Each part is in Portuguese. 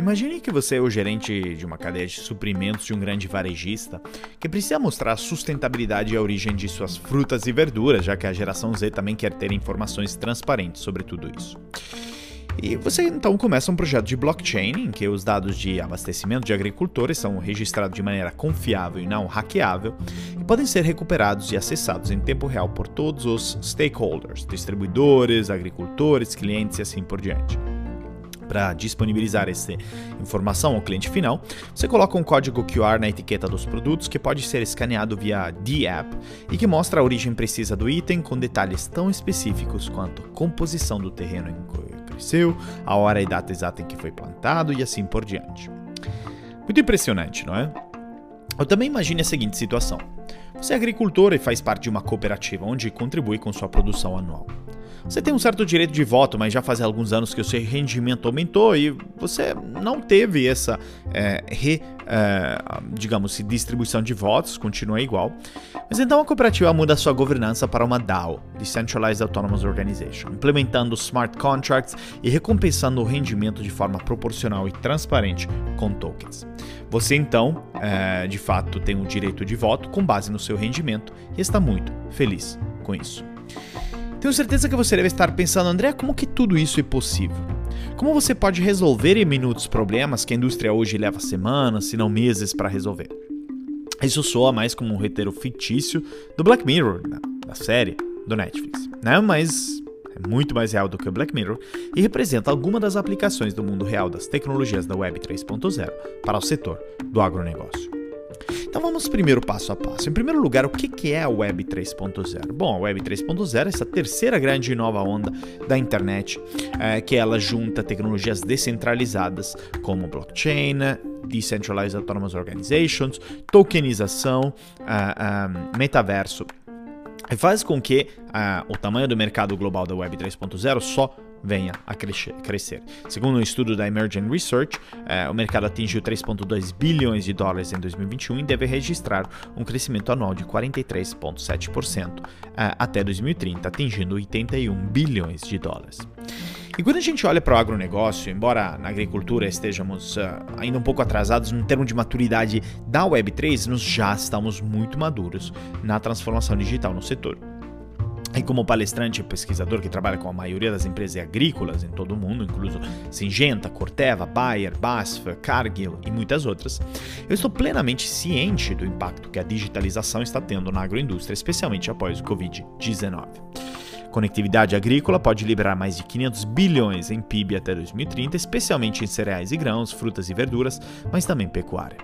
Imagine que você é o gerente de uma cadeia de suprimentos de um grande varejista que precisa mostrar a sustentabilidade e a origem de suas frutas e verduras, já que a geração Z também quer ter informações transparentes sobre tudo isso. E você então começa um projeto de blockchain em que os dados de abastecimento de agricultores são registrados de maneira confiável e não hackeável e podem ser recuperados e acessados em tempo real por todos os stakeholders, distribuidores, agricultores, clientes e assim por diante para disponibilizar essa informação ao cliente final, você coloca um código QR na etiqueta dos produtos que pode ser escaneado via D-App e que mostra a origem precisa do item com detalhes tão específicos quanto a composição do terreno em que cresceu, a hora e data exata em que foi plantado e assim por diante. Muito impressionante, não é? Eu também imagine a seguinte situação. Você é agricultor e faz parte de uma cooperativa onde contribui com sua produção anual. Você tem um certo direito de voto, mas já faz alguns anos que o seu rendimento aumentou e você não teve essa, é, re, é, digamos, distribuição de votos, continua igual. Mas então a cooperativa muda sua governança para uma DAO, Decentralized Autonomous Organization, implementando smart contracts e recompensando o rendimento de forma proporcional e transparente com tokens. Você então, é, de fato, tem o um direito de voto com base no seu rendimento e está muito feliz com isso. Tenho certeza que você deve estar pensando, André, como que tudo isso é possível? Como você pode resolver em minutos problemas que a indústria hoje leva semanas, se não meses para resolver? Isso soa mais como um roteiro fictício do Black Mirror, da série do Netflix, né? Mas é muito mais real do que o Black Mirror e representa alguma das aplicações do mundo real das tecnologias da Web 3.0 para o setor do agronegócio. Então vamos primeiro passo a passo. Em primeiro lugar, o que é a Web 3.0? Bom, a Web 3.0 é essa terceira grande e nova onda da internet, é, que ela junta tecnologias descentralizadas como blockchain, Decentralized Autonomous Organizations, tokenização, uh, uh, metaverso. E faz com que uh, o tamanho do mercado global da Web 3.0 só venha a crescer. Segundo um estudo da Emergent Research, eh, o mercado atingiu 3,2 bilhões de dólares em 2021 e deve registrar um crescimento anual de 43,7% eh, até 2030, atingindo 81 bilhões de dólares. E quando a gente olha para o agronegócio, embora na agricultura estejamos uh, ainda um pouco atrasados no termo de maturidade da Web3, nós já estamos muito maduros na transformação digital no setor. E como palestrante e pesquisador que trabalha com a maioria das empresas agrícolas em todo o mundo, incluso Singenta, Corteva, Bayer, BASF, Cargill e muitas outras, eu estou plenamente ciente do impacto que a digitalização está tendo na agroindústria, especialmente após o Covid-19. Conectividade agrícola pode liberar mais de 500 bilhões em PIB até 2030, especialmente em cereais e grãos, frutas e verduras, mas também pecuária.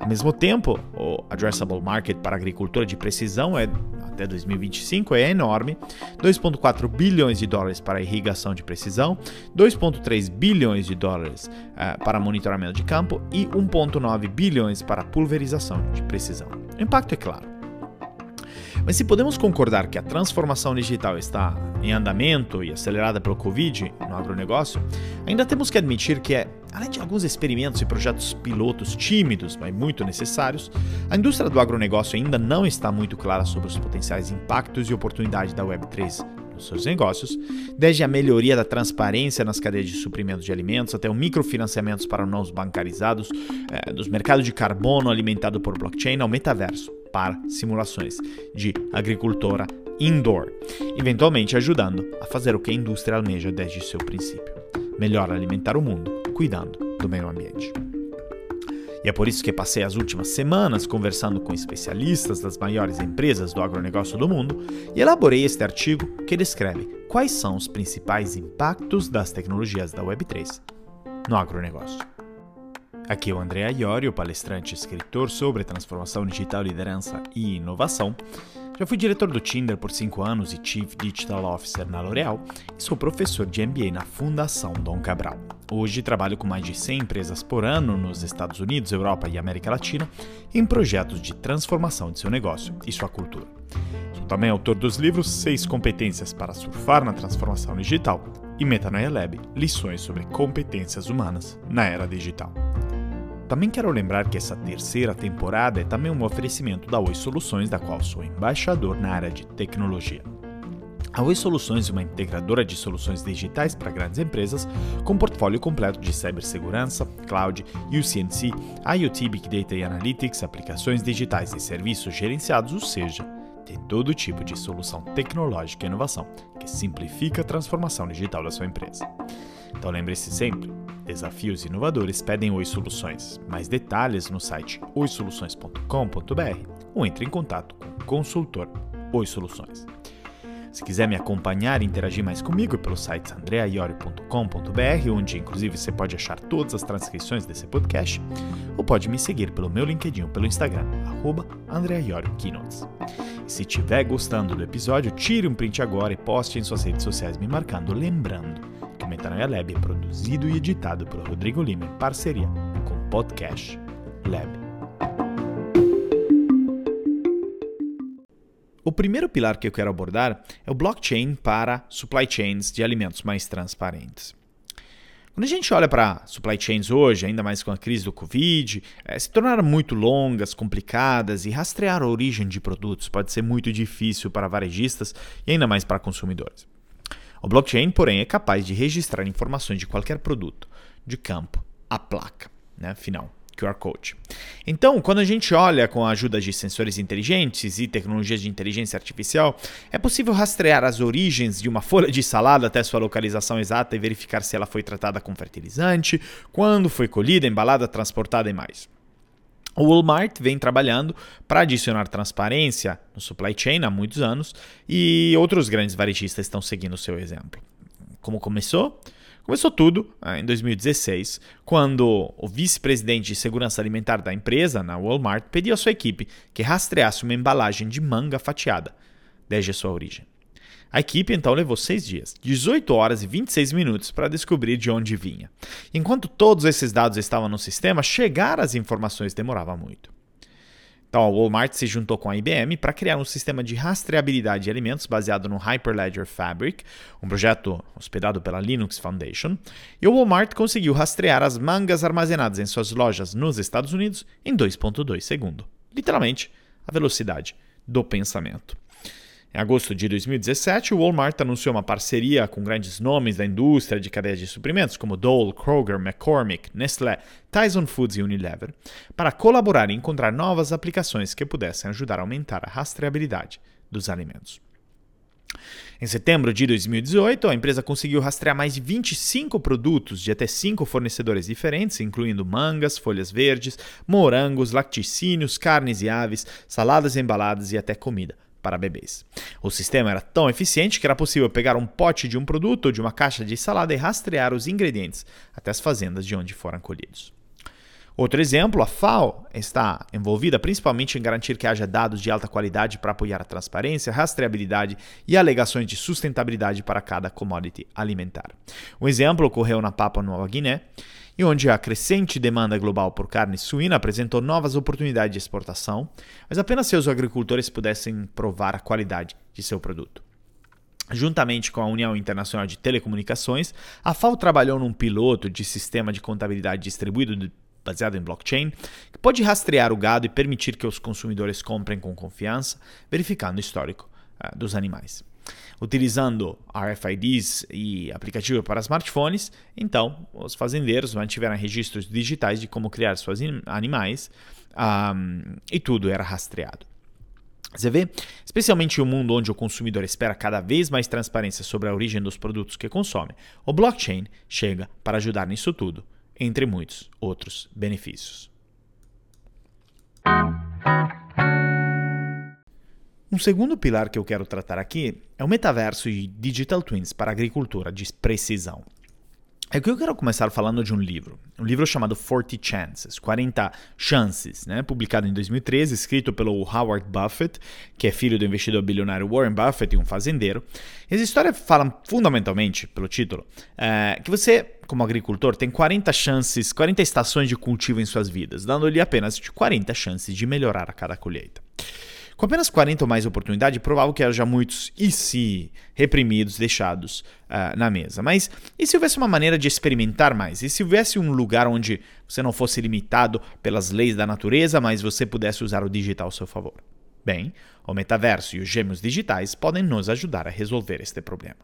Ao mesmo tempo, o addressable market para agricultura de precisão é até 2025 é enorme, 2,4 bilhões de dólares para irrigação de precisão, 2,3 bilhões de dólares uh, para monitoramento de campo e 1,9 bilhões para pulverização de precisão. O impacto é claro. Mas se podemos concordar que a transformação digital está em andamento e acelerada pelo Covid no agronegócio, ainda temos que admitir que é, além de alguns experimentos e projetos pilotos tímidos, mas muito necessários, a indústria do agronegócio ainda não está muito clara sobre os potenciais impactos e oportunidades da Web3 nos seus negócios, desde a melhoria da transparência nas cadeias de suprimentos de alimentos até o microfinanciamentos para não bancarizados, é, dos mercados de carbono alimentado por blockchain ao metaverso para simulações de agricultura indoor, eventualmente ajudando a fazer o que a indústria almeja desde seu princípio: melhor alimentar o mundo, cuidando do meio ambiente. E é por isso que passei as últimas semanas conversando com especialistas das maiores empresas do agronegócio do mundo e elaborei este artigo que descreve quais são os principais impactos das tecnologias da Web3 no agronegócio. Aqui é o André Iorio, palestrante e escritor sobre transformação digital, liderança e inovação. Já fui diretor do Tinder por 5 anos e Chief Digital Officer na L'Oréal e sou professor de MBA na Fundação Dom Cabral. Hoje trabalho com mais de 100 empresas por ano nos Estados Unidos, Europa e América Latina em projetos de transformação de seu negócio e sua cultura. Sou também autor dos livros Seis Competências para Surfar na Transformação Digital e Metanoia Lab Lições sobre Competências Humanas na Era Digital. Também quero lembrar que essa terceira temporada é também um oferecimento da Oi Soluções, da qual sou embaixador na área de tecnologia. A Oi Soluções é uma integradora de soluções digitais para grandes empresas, com portfólio completo de cibersegurança, cloud, UCNC, IoT, Big Data e Analytics, aplicações digitais e serviços gerenciados, ou seja, tem todo tipo de solução tecnológica e inovação que simplifica a transformação digital da sua empresa. Então lembre-se sempre, desafios inovadores pedem Oi Soluções. Mais detalhes no site oisoluções.com.br ou entre em contato com o consultor Oi Soluções. Se quiser me acompanhar e interagir mais comigo pelo site andreaiori.com.br, onde inclusive você pode achar todas as transcrições desse podcast, ou pode me seguir pelo meu LinkedIn ou pelo Instagram, arroba. E se estiver gostando do episódio, tire um print agora e poste em suas redes sociais me marcando, lembrando Metanoia Lab é produzido e editado por Rodrigo Lima em parceria com o Podcast Lab. O primeiro pilar que eu quero abordar é o blockchain para supply chains de alimentos mais transparentes. Quando a gente olha para supply chains hoje, ainda mais com a crise do Covid, é, se tornaram muito longas, complicadas e rastrear a origem de produtos pode ser muito difícil para varejistas e ainda mais para consumidores. O blockchain, porém, é capaz de registrar informações de qualquer produto, de campo à placa né, final. QR Code. Então, quando a gente olha com a ajuda de sensores inteligentes e tecnologias de inteligência artificial, é possível rastrear as origens de uma folha de salada até sua localização exata e verificar se ela foi tratada com fertilizante, quando foi colhida, embalada, transportada e mais. O Walmart vem trabalhando para adicionar transparência no supply chain há muitos anos e outros grandes varejistas estão seguindo o seu exemplo. Como começou? Começou tudo ah, em 2016, quando o vice-presidente de segurança alimentar da empresa, na Walmart, pediu à sua equipe que rastreasse uma embalagem de manga fatiada, desde a sua origem. A equipe então levou seis dias, 18 horas e 26 minutos para descobrir de onde vinha. Enquanto todos esses dados estavam no sistema, chegar às informações demorava muito. Então, a Walmart se juntou com a IBM para criar um sistema de rastreabilidade de alimentos baseado no Hyperledger Fabric, um projeto hospedado pela Linux Foundation, e o Walmart conseguiu rastrear as mangas armazenadas em suas lojas nos Estados Unidos em 2.2 segundos. Literalmente, a velocidade do pensamento. Em agosto de 2017, o Walmart anunciou uma parceria com grandes nomes da indústria de cadeia de suprimentos como Dole, Kroger, McCormick, Nestlé, Tyson Foods e Unilever, para colaborar e encontrar novas aplicações que pudessem ajudar a aumentar a rastreabilidade dos alimentos. Em setembro de 2018, a empresa conseguiu rastrear mais de 25 produtos de até 5 fornecedores diferentes, incluindo mangas, folhas verdes, morangos, laticínios, carnes e aves, saladas embaladas e até comida para bebês. O sistema era tão eficiente que era possível pegar um pote de um produto ou de uma caixa de salada e rastrear os ingredientes até as fazendas de onde foram colhidos. Outro exemplo, a FAO está envolvida principalmente em garantir que haja dados de alta qualidade para apoiar a transparência, rastreabilidade e alegações de sustentabilidade para cada commodity alimentar. Um exemplo ocorreu na Papua Nova Guiné, e onde a crescente demanda global por carne suína apresentou novas oportunidades de exportação, mas apenas seus agricultores pudessem provar a qualidade de seu produto. Juntamente com a União Internacional de Telecomunicações, a FAO trabalhou num piloto de sistema de contabilidade distribuído baseado em blockchain, que pode rastrear o gado e permitir que os consumidores comprem com confiança, verificando o histórico uh, dos animais utilizando RFIDs e aplicativo para smartphones, então os fazendeiros mantiveram registros digitais de como criar seus animais um, e tudo era rastreado. Você vê, especialmente em um mundo onde o consumidor espera cada vez mais transparência sobre a origem dos produtos que consome, o blockchain chega para ajudar nisso tudo, entre muitos outros benefícios. Um segundo pilar que eu quero tratar aqui é o metaverso e digital twins para agricultura de precisão. É que eu quero começar falando de um livro, um livro chamado 40 Chances, 40 Chances, né? publicado em 2013, escrito pelo Howard Buffett, que é filho do investidor bilionário Warren Buffett e um fazendeiro. Essa história fala fundamentalmente, pelo título, é, que você, como agricultor, tem 40 chances, 40 estações de cultivo em suas vidas, dando-lhe apenas 40 chances de melhorar a cada colheita. Com apenas 40 ou mais oportunidades, provável que haja muitos e se reprimidos, deixados uh, na mesa. Mas e se houvesse uma maneira de experimentar mais? E se houvesse um lugar onde você não fosse limitado pelas leis da natureza, mas você pudesse usar o digital ao seu favor? Bem, o metaverso e os gêmeos digitais podem nos ajudar a resolver este problema.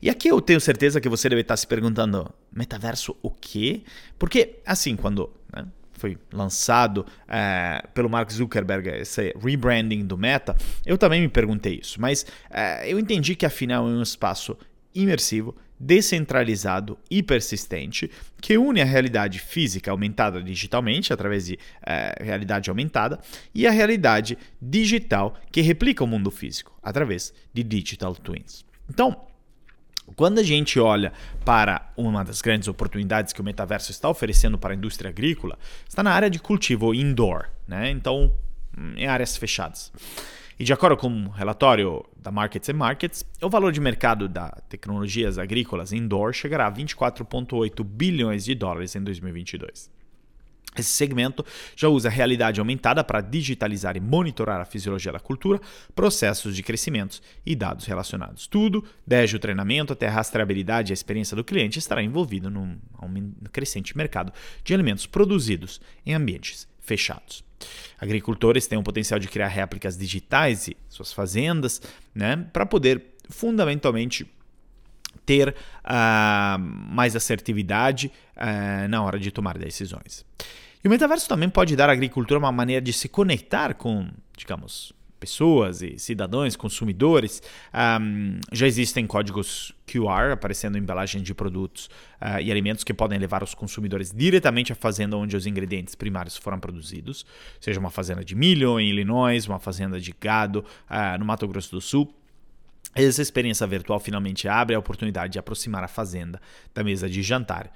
E aqui eu tenho certeza que você deve estar se perguntando: metaverso o quê? Porque, assim, quando né, foi lançado é, pelo Mark Zuckerberg esse rebranding do Meta, eu também me perguntei isso. Mas é, eu entendi que afinal é um espaço imersivo, descentralizado e persistente, que une a realidade física aumentada digitalmente, através de é, realidade aumentada, e a realidade digital que replica o mundo físico, através de digital twins. Então, quando a gente olha para uma das grandes oportunidades que o metaverso está oferecendo para a indústria agrícola, está na área de cultivo indoor, né? então em áreas fechadas. E de acordo com um relatório da Markets Markets, o valor de mercado das tecnologias agrícolas indoor chegará a 24,8 bilhões de dólares em 2022. Esse segmento já usa realidade aumentada para digitalizar e monitorar a fisiologia da cultura, processos de crescimento e dados relacionados. Tudo, desde o treinamento até a rastreabilidade e a experiência do cliente, estará envolvido num crescente mercado de alimentos produzidos em ambientes fechados. Agricultores têm o potencial de criar réplicas digitais de suas fazendas, né, para poder fundamentalmente ter uh, mais assertividade uh, na hora de tomar decisões. E o metaverso também pode dar à agricultura uma maneira de se conectar com, digamos, pessoas e cidadãos, consumidores. Um, já existem códigos QR aparecendo em embalagens de produtos uh, e alimentos que podem levar os consumidores diretamente à fazenda onde os ingredientes primários foram produzidos, seja uma fazenda de milho em Illinois, uma fazenda de gado uh, no Mato Grosso do Sul. Essa experiência virtual finalmente abre a oportunidade de aproximar a fazenda da mesa de jantar.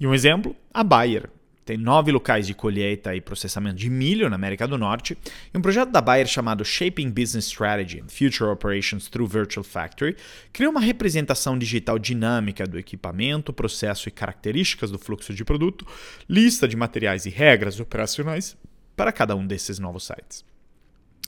E um exemplo, a Bayer, tem nove locais de colheita e processamento de milho na América do Norte, e um projeto da Bayer chamado Shaping Business Strategy Future Operations Through Virtual Factory cria uma representação digital dinâmica do equipamento, processo e características do fluxo de produto, lista de materiais e regras operacionais para cada um desses novos sites.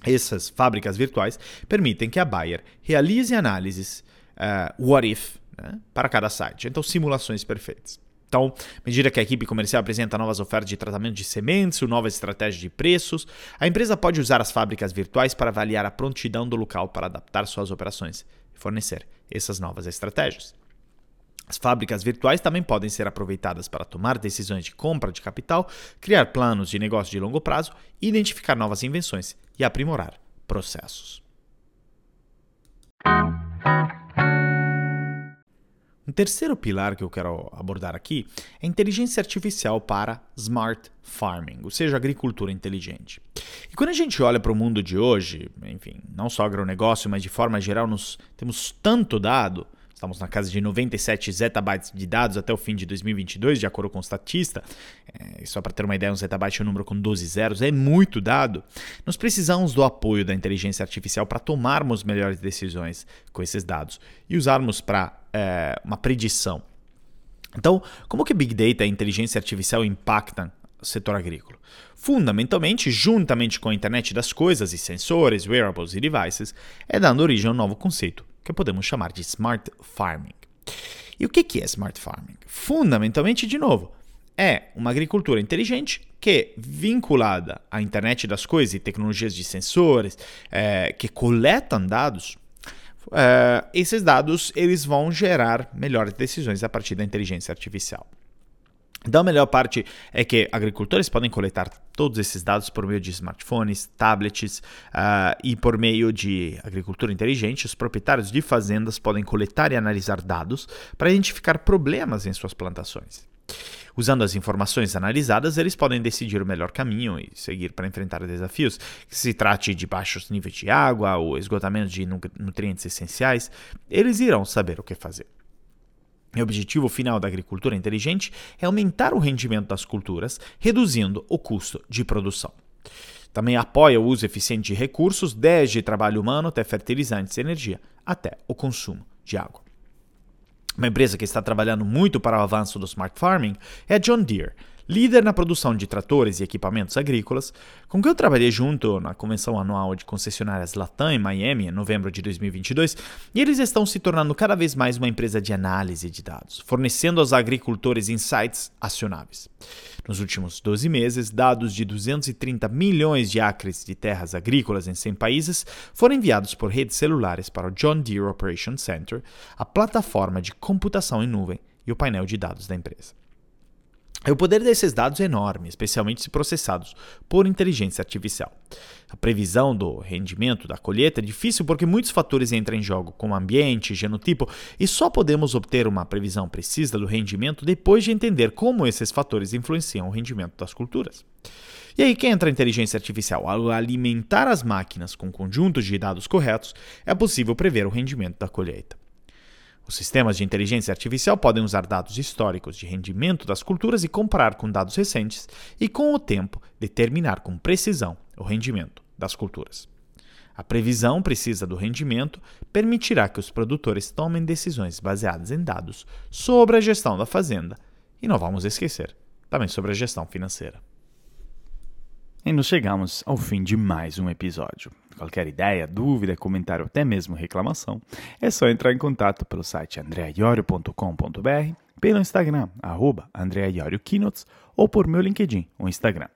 Essas fábricas virtuais permitem que a Bayer realize análises uh, what if né, para cada site, então simulações perfeitas. Então, à medida que a equipe comercial apresenta novas ofertas de tratamento de sementes ou novas estratégias de preços, a empresa pode usar as fábricas virtuais para avaliar a prontidão do local para adaptar suas operações e fornecer essas novas estratégias. As fábricas virtuais também podem ser aproveitadas para tomar decisões de compra de capital, criar planos de negócio de longo prazo, identificar novas invenções e aprimorar processos. Um terceiro pilar que eu quero abordar aqui é inteligência artificial para smart farming, ou seja, agricultura inteligente. E quando a gente olha para o mundo de hoje, enfim, não só agronegócio, mas de forma geral, nós temos tanto dado, Estamos na casa de 97 zettabytes de dados até o fim de 2022, de acordo com o statista. É, só para ter uma ideia, um zettabyte é um número com 12 zeros, é muito dado. Nós precisamos do apoio da inteligência artificial para tomarmos melhores decisões com esses dados e usarmos para é, uma predição. Então, como que Big Data e inteligência artificial impactam o setor agrícola? Fundamentalmente, juntamente com a internet das coisas e sensores, wearables e devices, é dando origem a um novo conceito, que podemos chamar de smart farming. E o que é smart farming? Fundamentalmente, de novo, é uma agricultura inteligente que, vinculada à internet das coisas e tecnologias de sensores é, que coletam dados, é, esses dados eles vão gerar melhores decisões a partir da inteligência artificial. Então, a melhor parte é que agricultores podem coletar todos esses dados por meio de smartphones, tablets uh, e por meio de agricultura inteligente. Os proprietários de fazendas podem coletar e analisar dados para identificar problemas em suas plantações. Usando as informações analisadas, eles podem decidir o melhor caminho e seguir para enfrentar desafios, que se trate de baixos níveis de água ou esgotamento de nutrientes essenciais, eles irão saber o que fazer. O objetivo final da agricultura inteligente é aumentar o rendimento das culturas, reduzindo o custo de produção. Também apoia o uso eficiente de recursos, desde trabalho humano até fertilizantes e energia, até o consumo de água. Uma empresa que está trabalhando muito para o avanço do smart farming é a John Deere, líder na produção de tratores e equipamentos agrícolas, com quem eu trabalhei junto na convenção anual de concessionárias Latam em Miami em novembro de 2022, e eles estão se tornando cada vez mais uma empresa de análise de dados, fornecendo aos agricultores insights acionáveis. Nos últimos 12 meses, dados de 230 milhões de acres de terras agrícolas em 100 países foram enviados por redes celulares para o John Deere Operation Center, a plataforma de computação em nuvem e o painel de dados da empresa. O poder desses dados é enorme, especialmente se processados por inteligência artificial. A previsão do rendimento da colheita é difícil porque muitos fatores entram em jogo, como ambiente, genotipo, e só podemos obter uma previsão precisa do rendimento depois de entender como esses fatores influenciam o rendimento das culturas. E aí que entra a inteligência artificial. Ao alimentar as máquinas com conjuntos de dados corretos, é possível prever o rendimento da colheita. Os sistemas de inteligência artificial podem usar dados históricos de rendimento das culturas e comparar com dados recentes e, com o tempo, determinar com precisão o rendimento das culturas. A previsão precisa do rendimento permitirá que os produtores tomem decisões baseadas em dados sobre a gestão da fazenda e não vamos esquecer também sobre a gestão financeira. E nos chegamos ao fim de mais um episódio. Qualquer ideia, dúvida, comentário, até mesmo reclamação, é só entrar em contato pelo site andreaiorio.com.br, pelo Instagram, arroba ou por meu LinkedIn, o Instagram.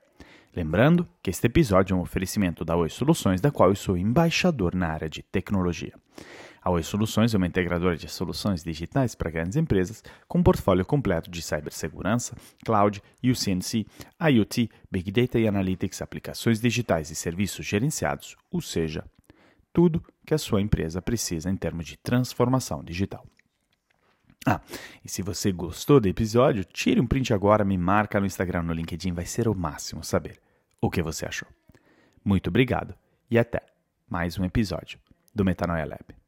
Lembrando que este episódio é um oferecimento da Oi Soluções, da qual eu sou embaixador na área de tecnologia. A Oi Soluções é uma integradora de soluções digitais para grandes empresas com um portfólio completo de cibersegurança, cloud, UCNC, IoT, Big Data e Analytics, aplicações digitais e serviços gerenciados, ou seja, tudo que a sua empresa precisa em termos de transformação digital. Ah, e se você gostou do episódio, tire um print agora, me marca no Instagram, no LinkedIn, vai ser o máximo saber o que você achou. Muito obrigado e até mais um episódio do Metanoia Lab.